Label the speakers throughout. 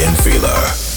Speaker 1: With Aly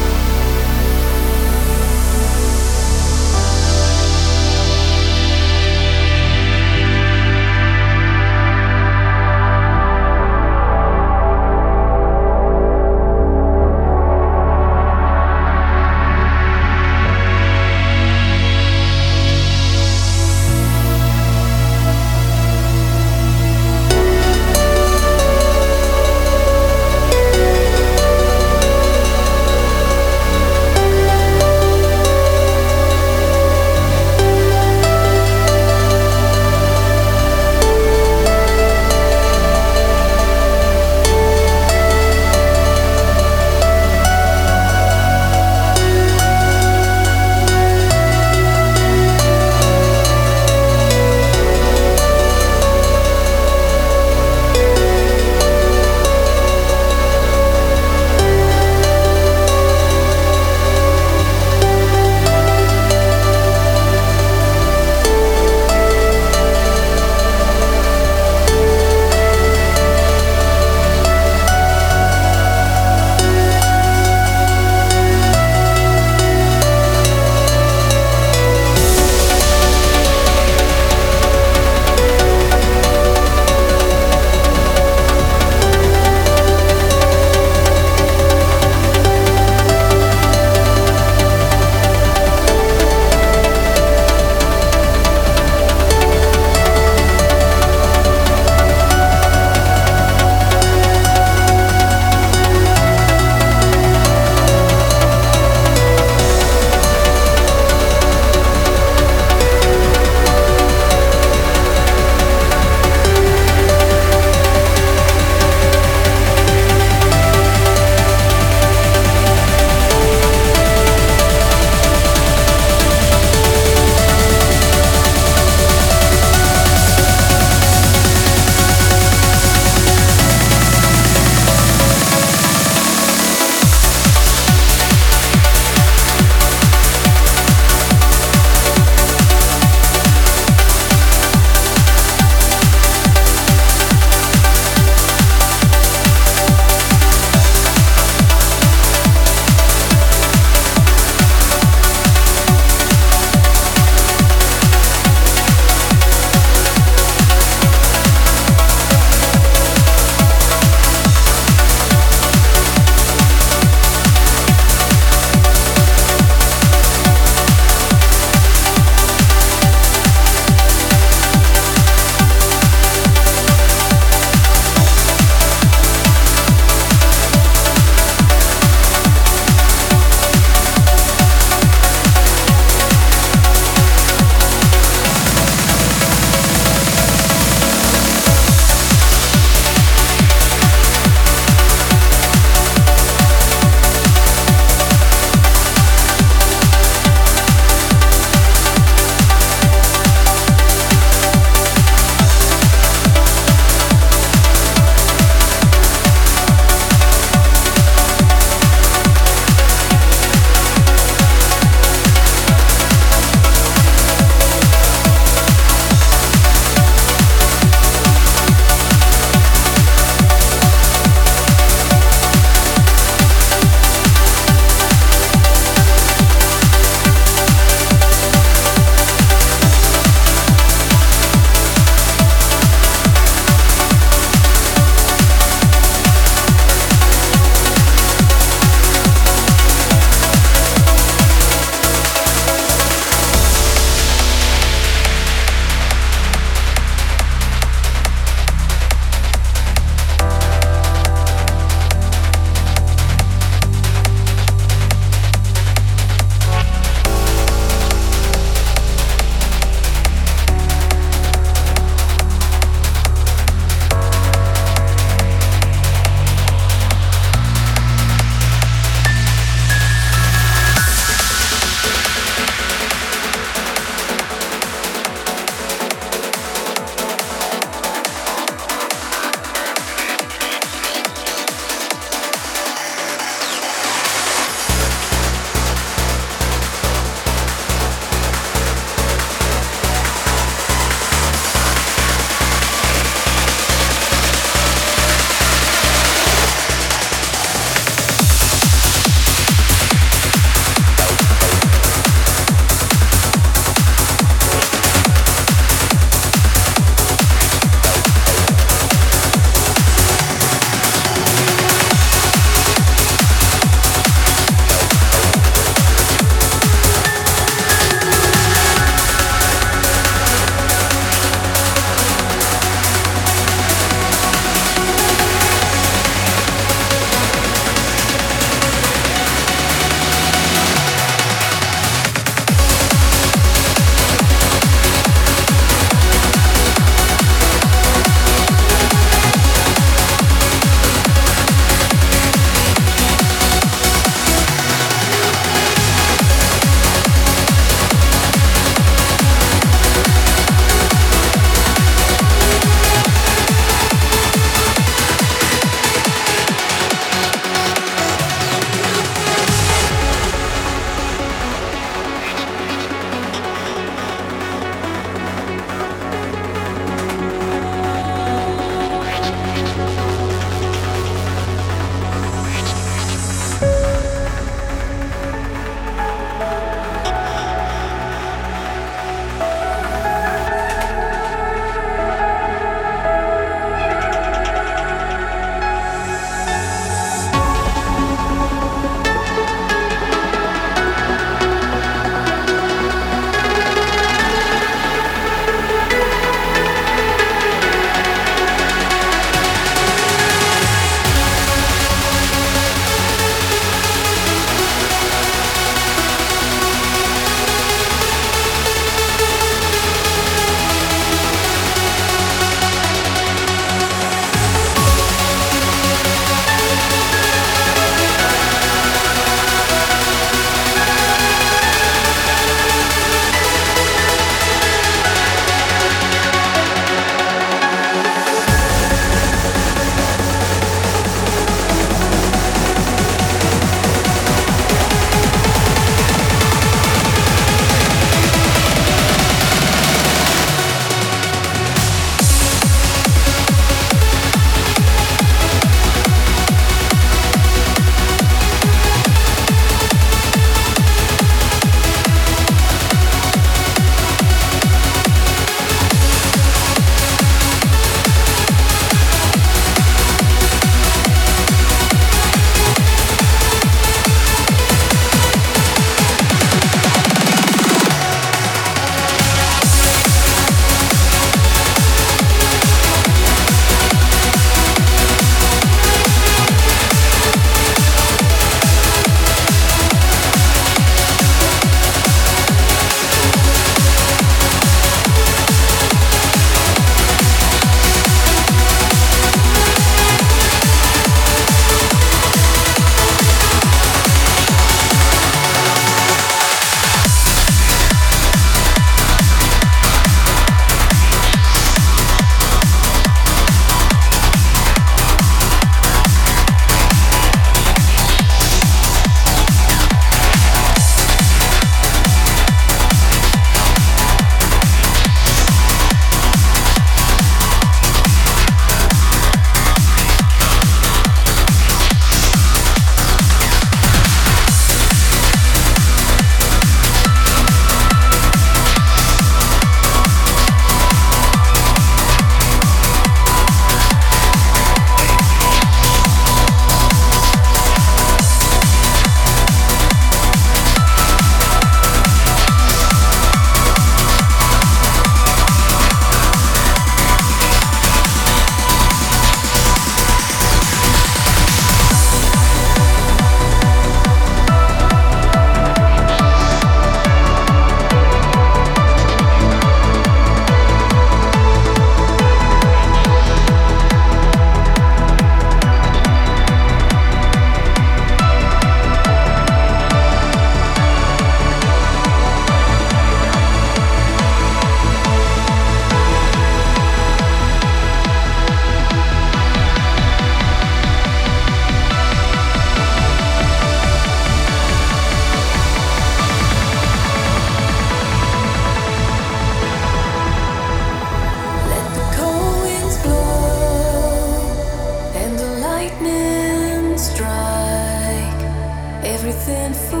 Speaker 1: everything full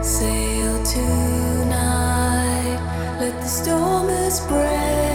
Speaker 1: sail tonight. Let the stormers break.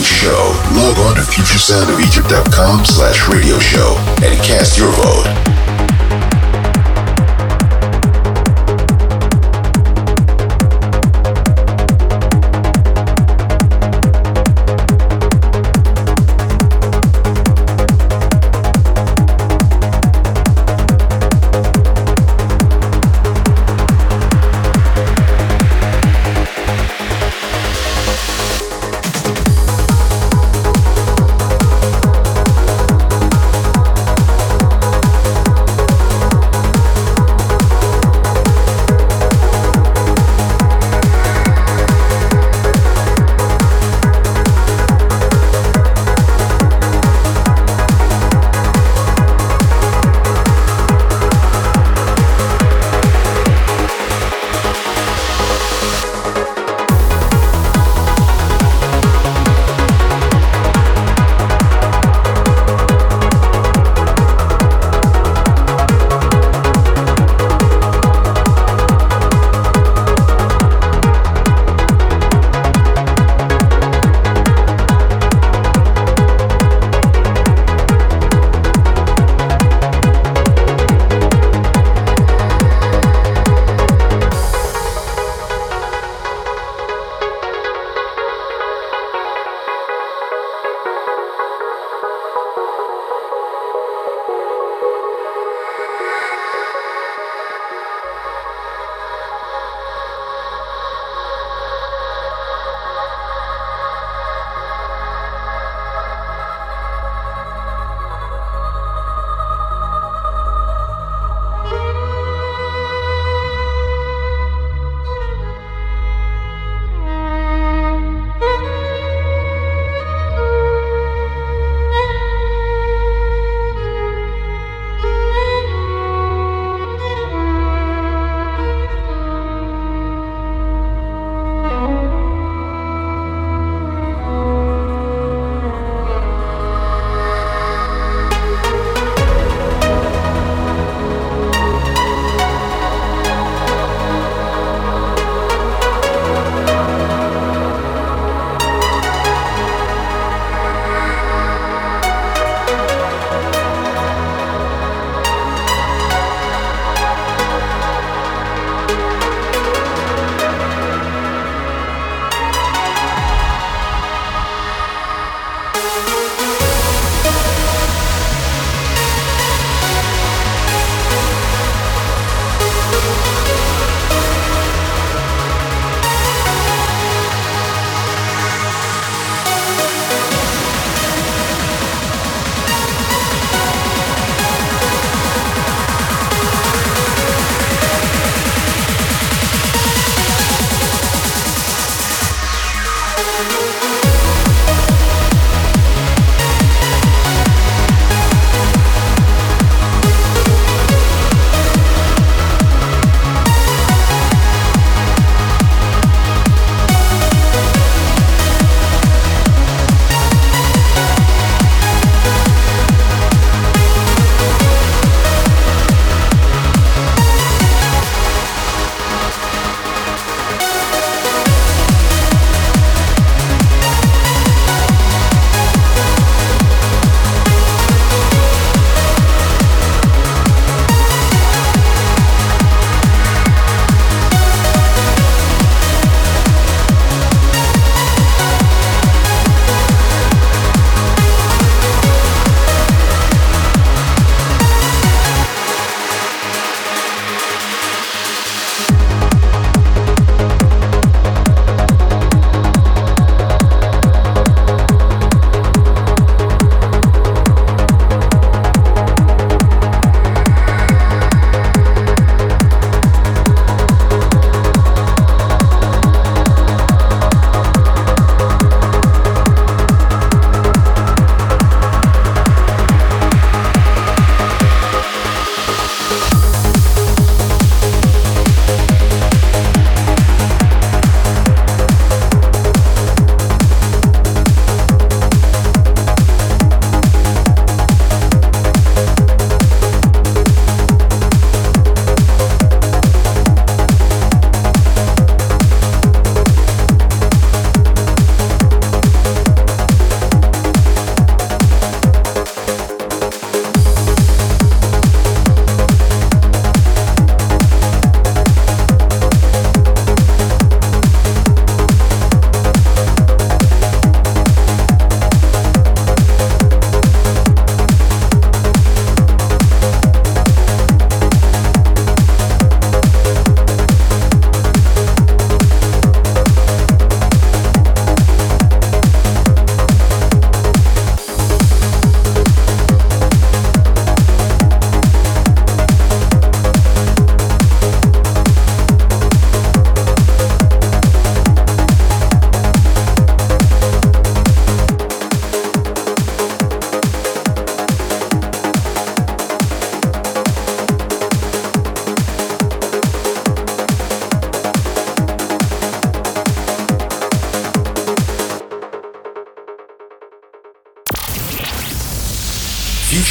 Speaker 1: Show, log on to futuresoundofegypt.com slash radio show and cast your vote.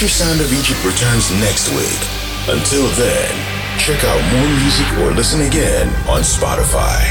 Speaker 1: Future Sound of Egypt returns next week. Until then, check out more music or listen again on Spotify.